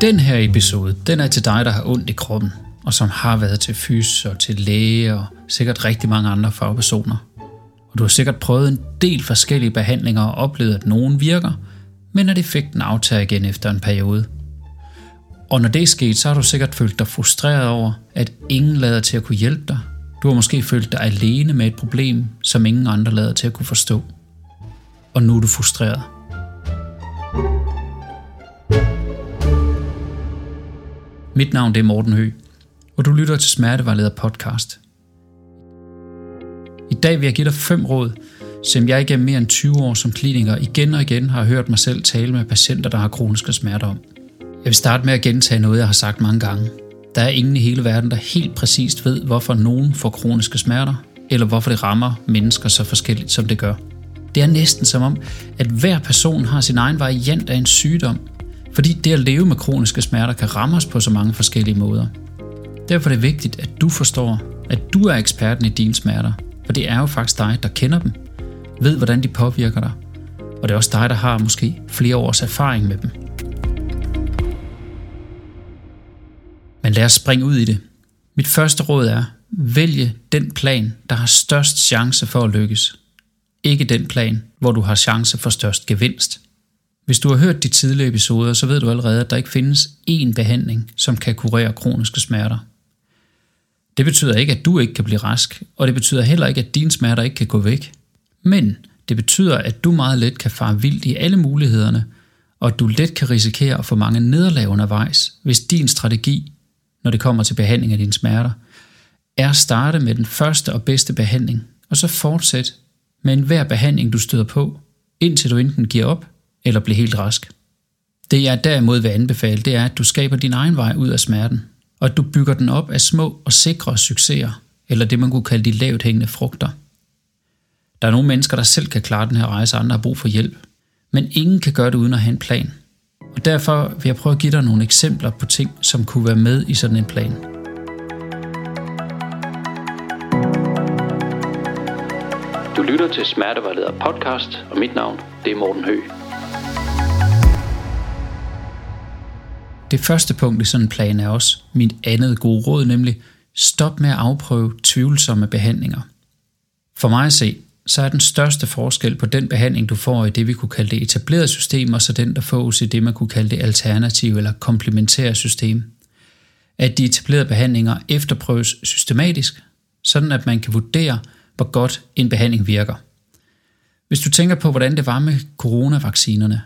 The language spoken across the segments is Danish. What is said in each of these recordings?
Den her episode, den er til dig, der har ondt i kroppen, og som har været til fys og til læge og sikkert rigtig mange andre fagpersoner. Og du har sikkert prøvet en del forskellige behandlinger og oplevet, at nogen virker, men at effekten aftager igen efter en periode. Og når det er sket, så har du sikkert følt dig frustreret over, at ingen lader til at kunne hjælpe dig. Du har måske følt dig alene med et problem, som ingen andre lader til at kunne forstå. Og nu er du frustreret. Mit navn det er Morten Hø, og du lytter til Smertevejleder podcast. I dag vil jeg give dig fem råd, som jeg igennem mere end 20 år som kliniker igen og igen har hørt mig selv tale med patienter, der har kroniske smerter om. Jeg vil starte med at gentage noget, jeg har sagt mange gange. Der er ingen i hele verden, der helt præcist ved, hvorfor nogen får kroniske smerter, eller hvorfor det rammer mennesker så forskelligt, som det gør. Det er næsten som om, at hver person har sin egen variant af en sygdom, fordi det at leve med kroniske smerter kan ramme os på så mange forskellige måder. Derfor er det vigtigt, at du forstår, at du er eksperten i dine smerter, for det er jo faktisk dig, der kender dem, ved hvordan de påvirker dig, og det er også dig, der har måske flere års erfaring med dem. Men lad os springe ud i det. Mit første råd er, vælge den plan, der har størst chance for at lykkes. Ikke den plan, hvor du har chance for størst gevinst. Hvis du har hørt de tidligere episoder, så ved du allerede, at der ikke findes én behandling, som kan kurere kroniske smerter. Det betyder ikke, at du ikke kan blive rask, og det betyder heller ikke, at dine smerter ikke kan gå væk. Men det betyder, at du meget let kan fare vildt i alle mulighederne, og at du let kan risikere at få mange nederlag undervejs, hvis din strategi, når det kommer til behandling af dine smerter, er at starte med den første og bedste behandling, og så fortsæt med enhver behandling, du støder på, indtil du enten giver op eller blive helt rask. Det jeg derimod vil anbefale, det er, at du skaber din egen vej ud af smerten, og at du bygger den op af små og sikre succeser, eller det man kunne kalde de lavt hængende frugter. Der er nogle mennesker, der selv kan klare den her rejse, andre har brug for hjælp. Men ingen kan gøre det uden at have en plan. Og derfor vil jeg prøve at give dig nogle eksempler på ting, som kunne være med i sådan en plan. Du lytter til Smertevejleder podcast, og mit navn det er Morten Høgh. Det første punkt i sådan en plan er også mit andet gode råd, nemlig stop med at afprøve tvivlsomme behandlinger. For mig at se, så er den største forskel på den behandling, du får i det, vi kunne kalde det etablerede system, og så den, der fås i det, man kunne kalde det alternative eller komplementære system. At de etablerede behandlinger efterprøves systematisk, sådan at man kan vurdere, hvor godt en behandling virker. Hvis du tænker på, hvordan det var med coronavaccinerne,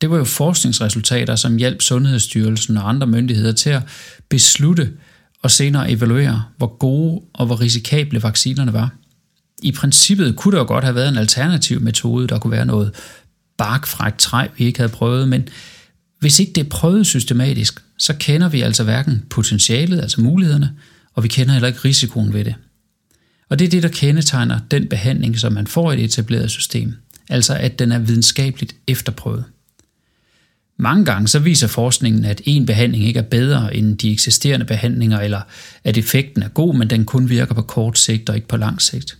det var jo forskningsresultater, som hjalp Sundhedsstyrelsen og andre myndigheder til at beslutte og senere evaluere, hvor gode og hvor risikable vaccinerne var. I princippet kunne der jo godt have været en alternativ metode, der kunne være noget bark fra et træ, vi ikke havde prøvet, men hvis ikke det er prøvet systematisk, så kender vi altså hverken potentialet, altså mulighederne, og vi kender heller ikke risikoen ved det. Og det er det, der kendetegner den behandling, som man får i det etablerede system, altså at den er videnskabeligt efterprøvet. Mange gange så viser forskningen, at en behandling ikke er bedre end de eksisterende behandlinger, eller at effekten er god, men den kun virker på kort sigt og ikke på lang sigt.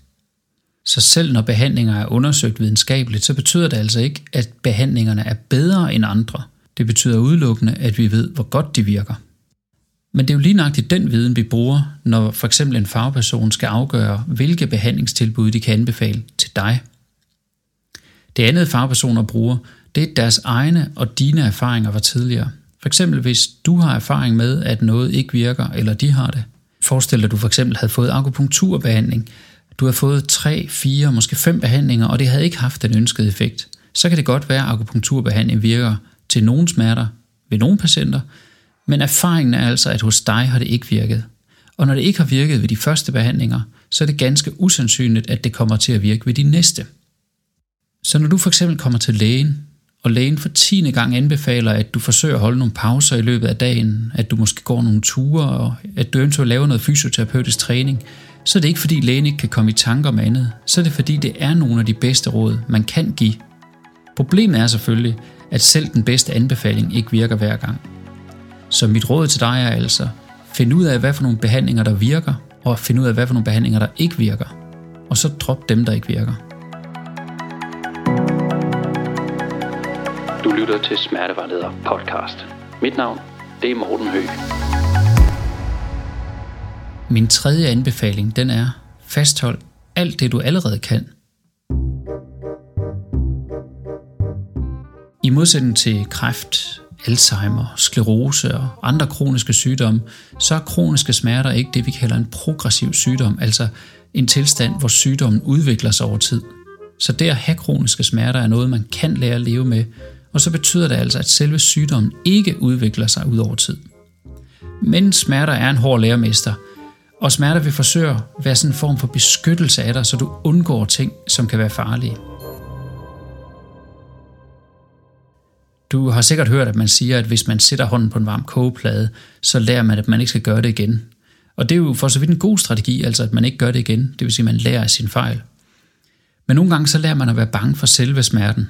Så selv når behandlinger er undersøgt videnskabeligt, så betyder det altså ikke, at behandlingerne er bedre end andre. Det betyder udelukkende, at vi ved, hvor godt de virker. Men det er jo lige nøjagtigt den viden, vi bruger, når for eksempel en fagperson skal afgøre, hvilke behandlingstilbud de kan anbefale til dig. Det andet fagpersoner bruger, det er deres egne og dine erfaringer fra tidligere. For eksempel hvis du har erfaring med, at noget ikke virker, eller de har det. Forestil dig, at du for eksempel havde fået akupunkturbehandling. Du har fået 3, 4, måske 5 behandlinger, og det havde ikke haft den ønskede effekt. Så kan det godt være, at akupunkturbehandling virker til nogle smerter ved nogle patienter, men erfaringen er altså, at hos dig har det ikke virket. Og når det ikke har virket ved de første behandlinger, så er det ganske usandsynligt, at det kommer til at virke ved de næste. Så når du for eksempel kommer til lægen, og lægen for tiende gang anbefaler, at du forsøger at holde nogle pauser i løbet af dagen, at du måske går nogle ture, og at du eventuelt laver noget fysioterapeutisk træning, så er det ikke fordi lægen ikke kan komme i tanker om andet, så er det fordi det er nogle af de bedste råd, man kan give. Problemet er selvfølgelig, at selv den bedste anbefaling ikke virker hver gang. Så mit råd til dig er altså, find ud af, hvad for nogle behandlinger, der virker, og find ud af, hvad for nogle behandlinger, der ikke virker. Og så drop dem, der ikke virker. Du lytter til Smertevejleder podcast. Mit navn det er Morten Høgh. Min tredje anbefaling, den er, fasthold alt det, du allerede kan. I modsætning til kræft, Alzheimer, sklerose og andre kroniske sygdomme, så er kroniske smerter ikke det, vi kalder en progressiv sygdom, altså en tilstand, hvor sygdommen udvikler sig over tid. Så det at have kroniske smerter er noget, man kan lære at leve med, og så betyder det altså, at selve sygdommen ikke udvikler sig ud over tid. Men smerter er en hård lærermester, og smerter vil forsøge at være sådan en form for beskyttelse af dig, så du undgår ting, som kan være farlige. Du har sikkert hørt, at man siger, at hvis man sætter hånden på en varm kogeplade, så lærer man, at man ikke skal gøre det igen. Og det er jo for så vidt en god strategi, altså at man ikke gør det igen. Det vil sige, at man lærer af sin fejl. Men nogle gange så lærer man at være bange for selve smerten.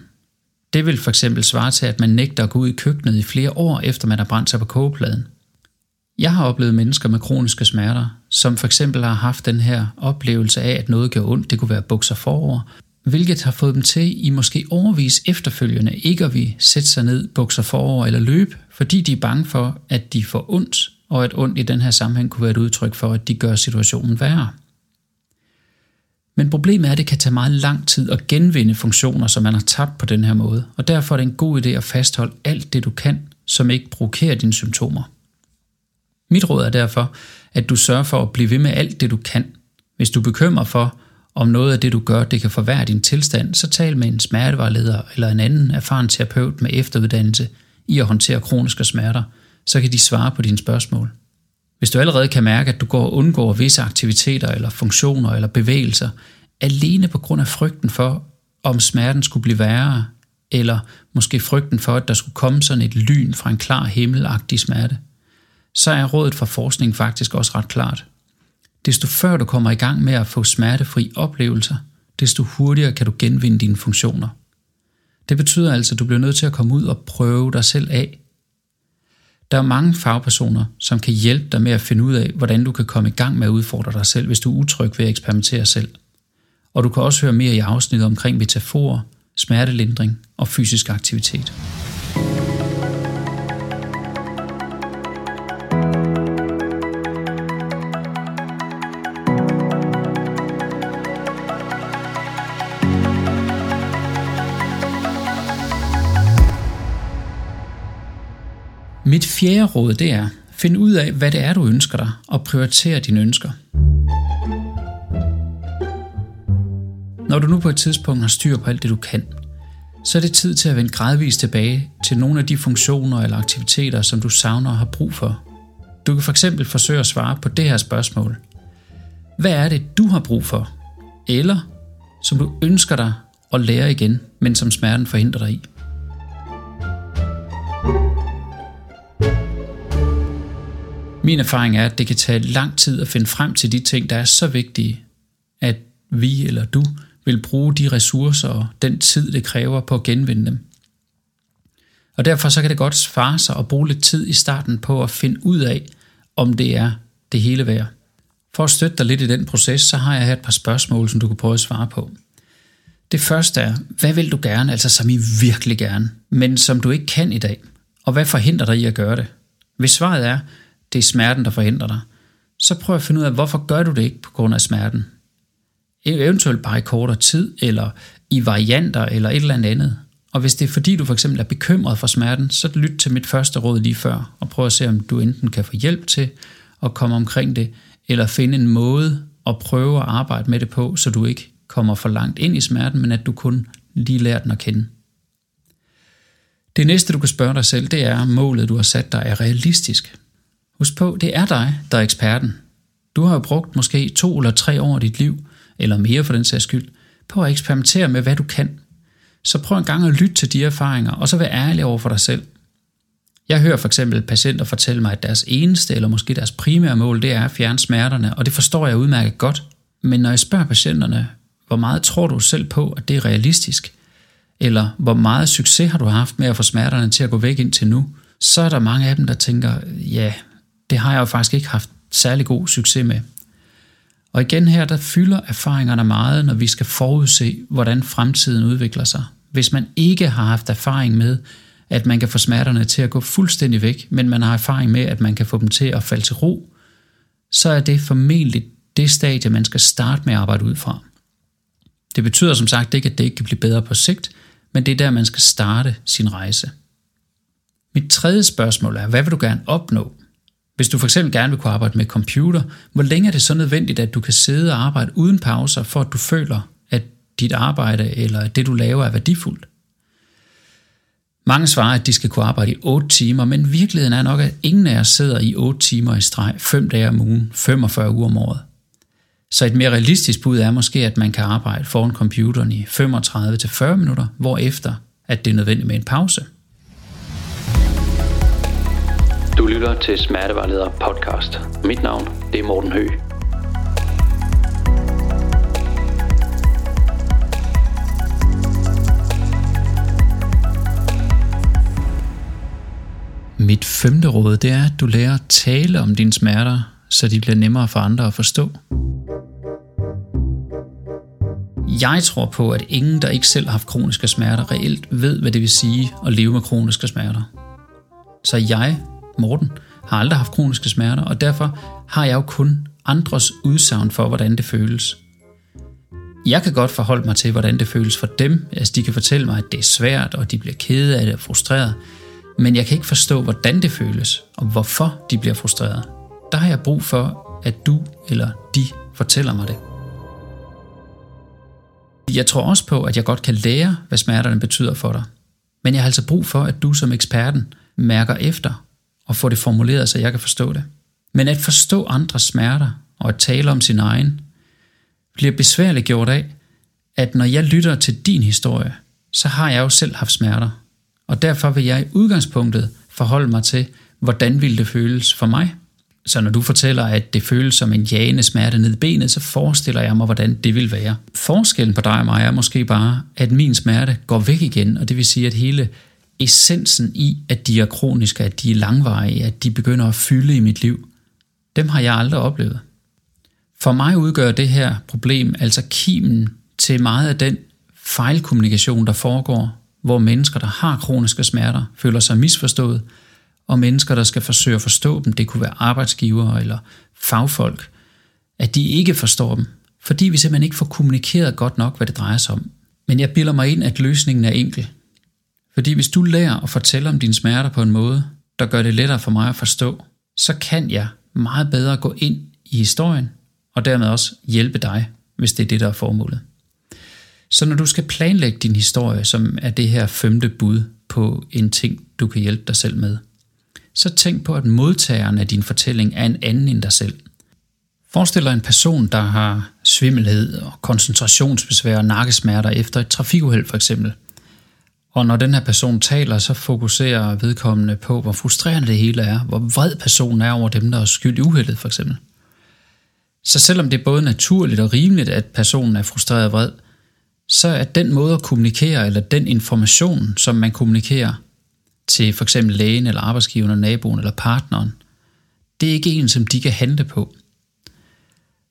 Det vil for eksempel svare til, at man nægter at gå ud i køkkenet i flere år, efter man har brændt sig på kogepladen. Jeg har oplevet mennesker med kroniske smerter, som for eksempel har haft den her oplevelse af, at noget gør ondt, det kunne være bukser forover, hvilket har fået dem til i måske overvis efterfølgende ikke at vi sætte sig ned, bukser forover eller løbe, fordi de er bange for, at de får ondt, og at ondt i den her sammenhæng kunne være et udtryk for, at de gør situationen værre. Men problemet er, at det kan tage meget lang tid at genvinde funktioner, som man har tabt på den her måde, og derfor er det en god idé at fastholde alt det, du kan, som ikke provokerer dine symptomer. Mit råd er derfor, at du sørger for at blive ved med alt det, du kan. Hvis du bekymrer for, om noget af det, du gør, det kan forværre din tilstand, så tal med en smertevejleder eller en anden erfaren terapeut med efteruddannelse i at håndtere kroniske smerter, så kan de svare på dine spørgsmål. Hvis du allerede kan mærke, at du går og undgår visse aktiviteter eller funktioner eller bevægelser, alene på grund af frygten for, om smerten skulle blive værre, eller måske frygten for, at der skulle komme sådan et lyn fra en klar himmelagtig smerte, så er rådet fra forskning faktisk også ret klart. Desto før du kommer i gang med at få smertefri oplevelser, desto hurtigere kan du genvinde dine funktioner. Det betyder altså, at du bliver nødt til at komme ud og prøve dig selv af. Der er mange fagpersoner, som kan hjælpe dig med at finde ud af, hvordan du kan komme i gang med at udfordre dig selv, hvis du er utryg ved at eksperimentere selv. Og du kan også høre mere i afsnittet omkring metaforer, smertelindring og fysisk aktivitet. Mit fjerde råd det er, find ud af, hvad det er, du ønsker dig, og prioriter dine ønsker. Når du nu på et tidspunkt har styr på alt det, du kan, så er det tid til at vende gradvist tilbage til nogle af de funktioner eller aktiviteter, som du savner og har brug for. Du kan fx forsøge at svare på det her spørgsmål. Hvad er det, du har brug for? Eller som du ønsker dig at lære igen, men som smerten forhindrer dig i? Min erfaring er, at det kan tage lang tid at finde frem til de ting, der er så vigtige, at vi eller du vil bruge de ressourcer og den tid, det kræver på at genvinde dem. Og derfor så kan det godt svare sig at bruge lidt tid i starten på at finde ud af, om det er det hele værd. For at støtte dig lidt i den proces, så har jeg her et par spørgsmål, som du kan prøve at svare på. Det første er, hvad vil du gerne, altså som I virkelig gerne, men som du ikke kan i dag? Og hvad forhindrer dig i at gøre det? Hvis svaret er, det er smerten, der forhindrer dig, så prøv at finde ud af, hvorfor gør du det ikke på grund af smerten? E- eventuelt bare i kortere tid, eller i varianter, eller et eller andet. Og hvis det er fordi, du for eksempel er bekymret for smerten, så lyt til mit første råd lige før, og prøv at se, om du enten kan få hjælp til at komme omkring det, eller finde en måde at prøve at arbejde med det på, så du ikke kommer for langt ind i smerten, men at du kun lige lærer den at kende. Det næste, du kan spørge dig selv, det er, om målet, du har sat dig, er realistisk. Husk på, det er dig, der er eksperten. Du har jo brugt måske to eller tre år af dit liv, eller mere for den sags skyld, på at eksperimentere med, hvad du kan. Så prøv en gang at lytte til de erfaringer, og så vær ærlig over for dig selv. Jeg hører for eksempel patienter fortælle mig, at deres eneste eller måske deres primære mål, det er at fjerne smerterne, og det forstår jeg udmærket godt. Men når jeg spørger patienterne, hvor meget tror du selv på, at det er realistisk, eller hvor meget succes har du haft med at få smerterne til at gå væk indtil nu, så er der mange af dem, der tænker, ja, det har jeg jo faktisk ikke haft særlig god succes med. Og igen her, der fylder erfaringerne meget, når vi skal forudse, hvordan fremtiden udvikler sig. Hvis man ikke har haft erfaring med, at man kan få smerterne til at gå fuldstændig væk, men man har erfaring med, at man kan få dem til at falde til ro, så er det formentlig det stadie, man skal starte med at arbejde ud fra. Det betyder som sagt ikke, at det ikke kan blive bedre på sigt, men det er der, man skal starte sin rejse. Mit tredje spørgsmål er, hvad vil du gerne opnå? Hvis du for eksempel gerne vil kunne arbejde med computer, hvor længe er det så nødvendigt, at du kan sidde og arbejde uden pauser, for at du føler, at dit arbejde eller det du laver er værdifuldt? Mange svarer, at de skal kunne arbejde i 8 timer, men virkeligheden er nok, at ingen af os sidder i 8 timer i streg, 5 dage om ugen, 45 uger om året. Så et mere realistisk bud er måske, at man kan arbejde foran computeren i 35-40 minutter, hvorefter at det er nødvendigt med en pause. Du lytter til Smertevejleder podcast. Mit navn det er Morten Høgh. Mit femte råd, det er, at du lærer at tale om dine smerter, så de bliver nemmere for andre at forstå. Jeg tror på, at ingen, der ikke selv har haft kroniske smerter, reelt ved, hvad det vil sige at leve med kroniske smerter. Så jeg, Morten, har aldrig haft kroniske smerter, og derfor har jeg jo kun andres udsagn for, hvordan det føles. Jeg kan godt forholde mig til, hvordan det føles for dem. Altså, de kan fortælle mig, at det er svært, og de bliver kede af det og frustreret. Men jeg kan ikke forstå, hvordan det føles, og hvorfor de bliver frustreret. Der har jeg brug for, at du eller de fortæller mig det. Jeg tror også på, at jeg godt kan lære, hvad smerterne betyder for dig. Men jeg har altså brug for, at du som eksperten mærker efter og få det formuleret, så jeg kan forstå det. Men at forstå andres smerter og at tale om sin egen, bliver besværligt gjort af, at når jeg lytter til din historie, så har jeg jo selv haft smerter. Og derfor vil jeg i udgangspunktet forholde mig til, hvordan ville det føles for mig så når du fortæller, at det føles som en jagende smerte ned i benet, så forestiller jeg mig, hvordan det vil være. Forskellen på dig og mig er måske bare, at min smerte går væk igen, og det vil sige, at hele essensen i, at de er kroniske, at de er langvarige, at de begynder at fylde i mit liv, dem har jeg aldrig oplevet. For mig udgør det her problem altså kimen til meget af den fejlkommunikation, der foregår, hvor mennesker, der har kroniske smerter, føler sig misforstået, og mennesker, der skal forsøge at forstå dem, det kunne være arbejdsgivere eller fagfolk, at de ikke forstår dem, fordi vi simpelthen ikke får kommunikeret godt nok, hvad det drejer sig om. Men jeg bilder mig ind, at løsningen er enkel. Fordi hvis du lærer at fortælle om dine smerter på en måde, der gør det lettere for mig at forstå, så kan jeg meget bedre gå ind i historien, og dermed også hjælpe dig, hvis det er det, der er formålet. Så når du skal planlægge din historie, som er det her femte bud på en ting, du kan hjælpe dig selv med, så tænk på, at modtageren af din fortælling er en anden end dig selv. Forestil dig en person, der har svimmelhed og koncentrationsbesvær og nakkesmerter efter et trafikuheld for eksempel. Og når den her person taler, så fokuserer vedkommende på, hvor frustrerende det hele er, hvor vred personen er over dem, der er skyld i uheldet for eksempel. Så selvom det er både naturligt og rimeligt, at personen er frustreret og vred, så er den måde at kommunikere, eller den information, som man kommunikerer, til for eksempel lægen eller arbejdsgiveren, eller naboen eller partneren, det er ikke en, som de kan handle på.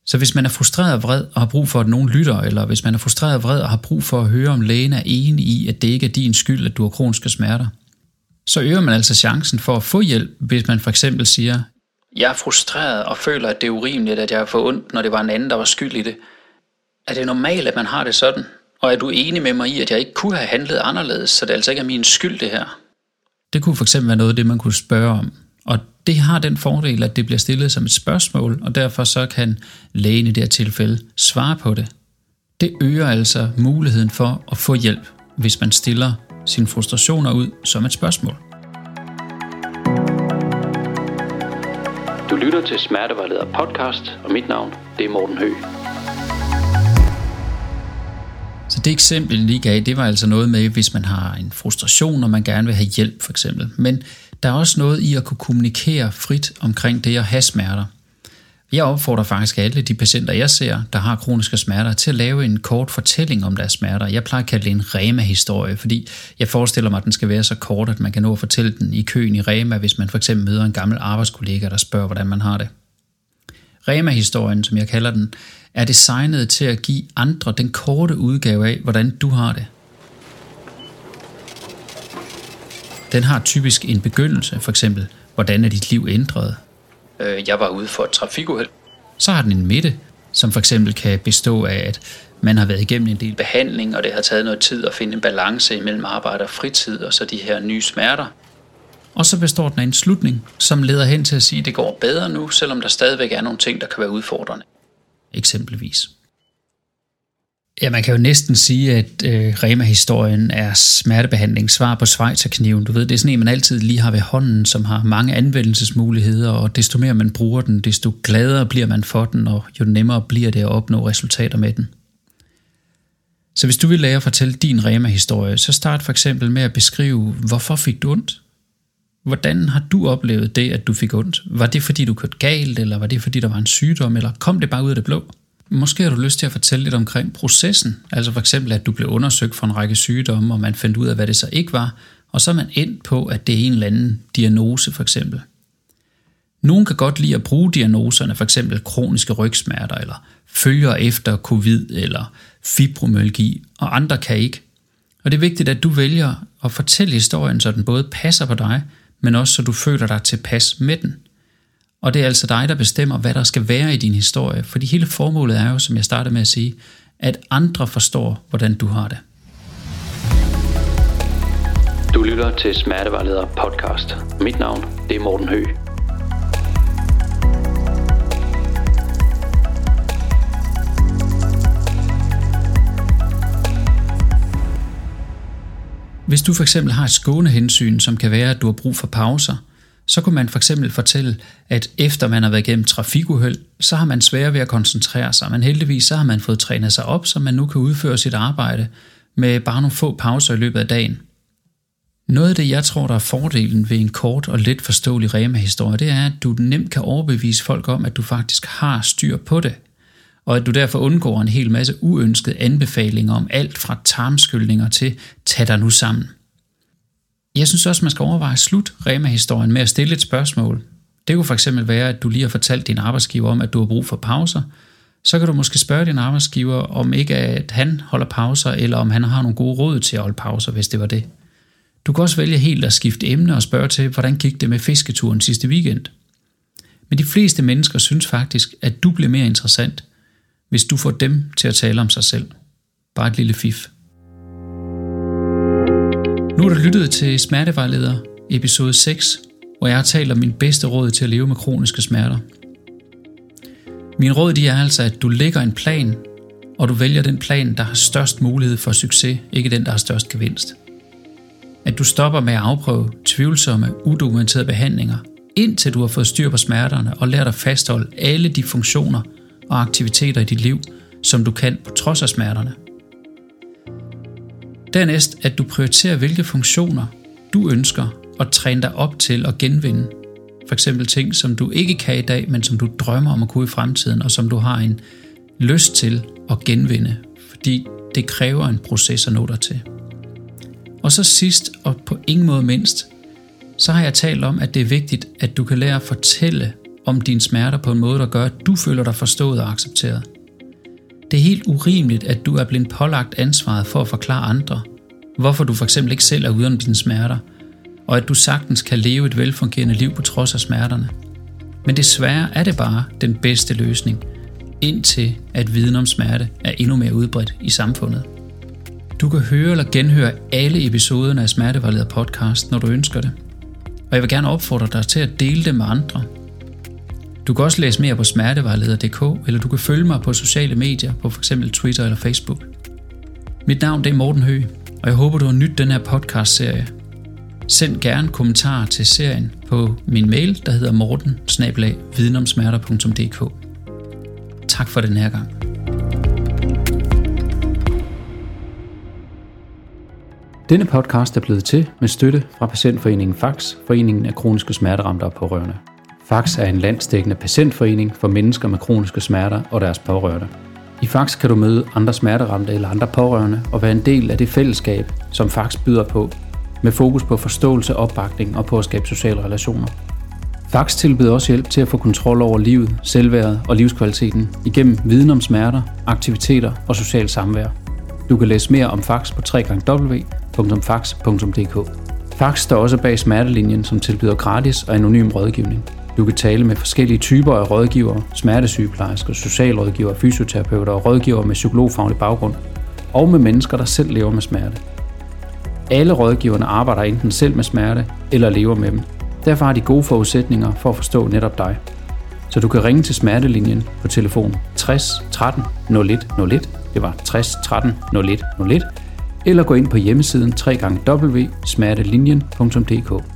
Så hvis man er frustreret og vred og har brug for, at nogen lytter, eller hvis man er frustreret og vred og har brug for at høre, om lægen er enig i, at det ikke er din skyld, at du har kroniske smerter, så øger man altså chancen for at få hjælp, hvis man for eksempel siger, jeg er frustreret og føler, at det er urimeligt, at jeg har fået ondt, når det var en anden, der var skyld i det. Er det normalt, at man har det sådan? Og er du enig med mig i, at jeg ikke kunne have handlet anderledes, så det altså ikke er min skyld det her? Det kunne fx være noget af det, man kunne spørge om. Og det har den fordel, at det bliver stillet som et spørgsmål, og derfor så kan lægen i det her tilfælde svare på det. Det øger altså muligheden for at få hjælp, hvis man stiller sine frustrationer ud som et spørgsmål. Du lytter til Smertevejleder podcast, og mit navn det er Morten Høgh. Så det eksempel, jeg lige gav, det var altså noget med, hvis man har en frustration, og man gerne vil have hjælp for eksempel. Men der er også noget i at kunne kommunikere frit omkring det at have smerter. Jeg opfordrer faktisk alle de patienter, jeg ser, der har kroniske smerter, til at lave en kort fortælling om deres smerter. Jeg plejer at kalde det en Rema-historie, fordi jeg forestiller mig, at den skal være så kort, at man kan nå at fortælle den i køen i Rema, hvis man for eksempel møder en gammel arbejdskollega, der spørger, hvordan man har det. Rema-historien, som jeg kalder den, er designet til at give andre den korte udgave af, hvordan du har det. Den har typisk en begyndelse, for eksempel, hvordan er dit liv ændret? Øh, jeg var ude for et trafikuheld. Så har den en midte, som for eksempel kan bestå af, at man har været igennem en del behandling, og det har taget noget tid at finde en balance imellem arbejde og fritid, og så de her nye smerter. Og så består den af en slutning, som leder hen til at sige, at det går bedre nu, selvom der stadigvæk er nogle ting, der kan være udfordrende. Eksempelvis. Ja, man kan jo næsten sige, at øh, Rema-historien er smertebehandling svar på Schweizerkniven. Du ved, det er sådan en, man altid lige har ved hånden, som har mange anvendelsesmuligheder, og desto mere man bruger den, desto gladere bliver man for den, og jo nemmere bliver det at opnå resultater med den. Så hvis du vil lære at fortælle din Rema-historie, så start for eksempel med at beskrive, hvorfor fik du ondt? Hvordan har du oplevet det, at du fik ondt? Var det fordi du kørte galt, eller var det fordi der var en sygdom, eller kom det bare ud af det blå? Måske har du lyst til at fortælle lidt omkring processen, altså for eksempel at du blev undersøgt for en række sygdomme, og man fandt ud af, hvad det så ikke var, og så er man endt på, at det er en eller anden diagnose for eksempel. Nogen kan godt lide at bruge diagnoserne, for eksempel kroniske rygsmerter, eller følger efter covid, eller fibromyalgi, og andre kan ikke. Og det er vigtigt, at du vælger at fortælle historien, så den både passer på dig, men også så du føler dig tilpas med den. Og det er altså dig, der bestemmer, hvad der skal være i din historie, fordi hele formålet er jo, som jeg startede med at sige, at andre forstår, hvordan du har det. Du lytter til Smertevejleder podcast. Mit navn det er Morten Høgh. Hvis du for eksempel har et skånehensyn, som kan være, at du har brug for pauser, så kunne man for eksempel fortælle, at efter man har været igennem trafikuheld, så har man svært ved at koncentrere sig, men heldigvis så har man fået trænet sig op, så man nu kan udføre sit arbejde med bare nogle få pauser i løbet af dagen. Noget af det, jeg tror, der er fordelen ved en kort og let forståelig Rema-historie, det er, at du nemt kan overbevise folk om, at du faktisk har styr på det, og at du derfor undgår en hel masse uønskede anbefalinger om alt fra tarmskyldninger til tag dig nu sammen. Jeg synes også, man skal overveje slut Rema-historien med at stille et spørgsmål. Det kunne fx være, at du lige har fortalt din arbejdsgiver om, at du har brug for pauser. Så kan du måske spørge din arbejdsgiver, om ikke at han holder pauser, eller om han har nogle gode råd til at holde pauser, hvis det var det. Du kan også vælge helt at skifte emne og spørge til, hvordan gik det med fisketuren sidste weekend. Men de fleste mennesker synes faktisk, at du bliver mere interessant, hvis du får dem til at tale om sig selv. Bare et lille fif. Nu har du lyttet til Smertevejleder episode 6, hvor jeg har talt om min bedste råd til at leve med kroniske smerter. Min råd de er altså, at du lægger en plan, og du vælger den plan, der har størst mulighed for succes, ikke den, der har størst gevinst. At du stopper med at afprøve tvivlsomme, udokumenterede behandlinger, indtil du har fået styr på smerterne og lært at fastholde alle de funktioner og aktiviteter i dit liv, som du kan på trods af smerterne – Dernæst, at du prioriterer, hvilke funktioner du ønsker at træne dig op til at genvinde. For eksempel ting, som du ikke kan i dag, men som du drømmer om at kunne i fremtiden, og som du har en lyst til at genvinde, fordi det kræver en proces at nå dig til. Og så sidst, og på ingen måde mindst, så har jeg talt om, at det er vigtigt, at du kan lære at fortælle om dine smerter på en måde, der gør, at du føler dig forstået og accepteret. Det er helt urimeligt, at du er blevet pålagt ansvaret for at forklare andre, hvorfor du for eksempel ikke selv er ude om dine smerter, og at du sagtens kan leve et velfungerende liv på trods af smerterne. Men desværre er det bare den bedste løsning, indtil at viden om smerte er endnu mere udbredt i samfundet. Du kan høre eller genhøre alle episoderne af Smertevejleder podcast, når du ønsker det. Og jeg vil gerne opfordre dig til at dele det med andre, du kan også læse mere på smertevejleder.dk, eller du kan følge mig på sociale medier på f.eks. Twitter eller Facebook. Mit navn det er Morten Høgh, og jeg håber, du har nydt den her podcast-serie. Send gerne kommentarer til serien på min mail, der hedder morten Tak for den her gang. Denne podcast er blevet til med støtte fra Patientforeningen Fax, Foreningen af Kroniske Smerteramte og Pårørende. Fax er en landsdækkende patientforening for mennesker med kroniske smerter og deres pårørende. I Fax kan du møde andre smerteramte eller andre pårørende og være en del af det fællesskab, som Fax byder på, med fokus på forståelse, opbakning og på at skabe sociale relationer. Fax tilbyder også hjælp til at få kontrol over livet, selvværdet og livskvaliteten igennem viden om smerter, aktiviteter og social samvær. Du kan læse mere om Fax på www.fax.dk. Fax står også bag Smertelinjen, som tilbyder gratis og anonym rådgivning. Du kan tale med forskellige typer af rådgivere, smertesygeplejersker, socialrådgivere, fysioterapeuter og rådgivere med psykologfaglig baggrund, og med mennesker, der selv lever med smerte. Alle rådgiverne arbejder enten selv med smerte eller lever med dem. Derfor har de gode forudsætninger for at forstå netop dig. Så du kan ringe til Smertelinjen på telefon 60 13 01 01, det var 60 13 01 01, eller gå ind på hjemmesiden www.smertelinjen.dk.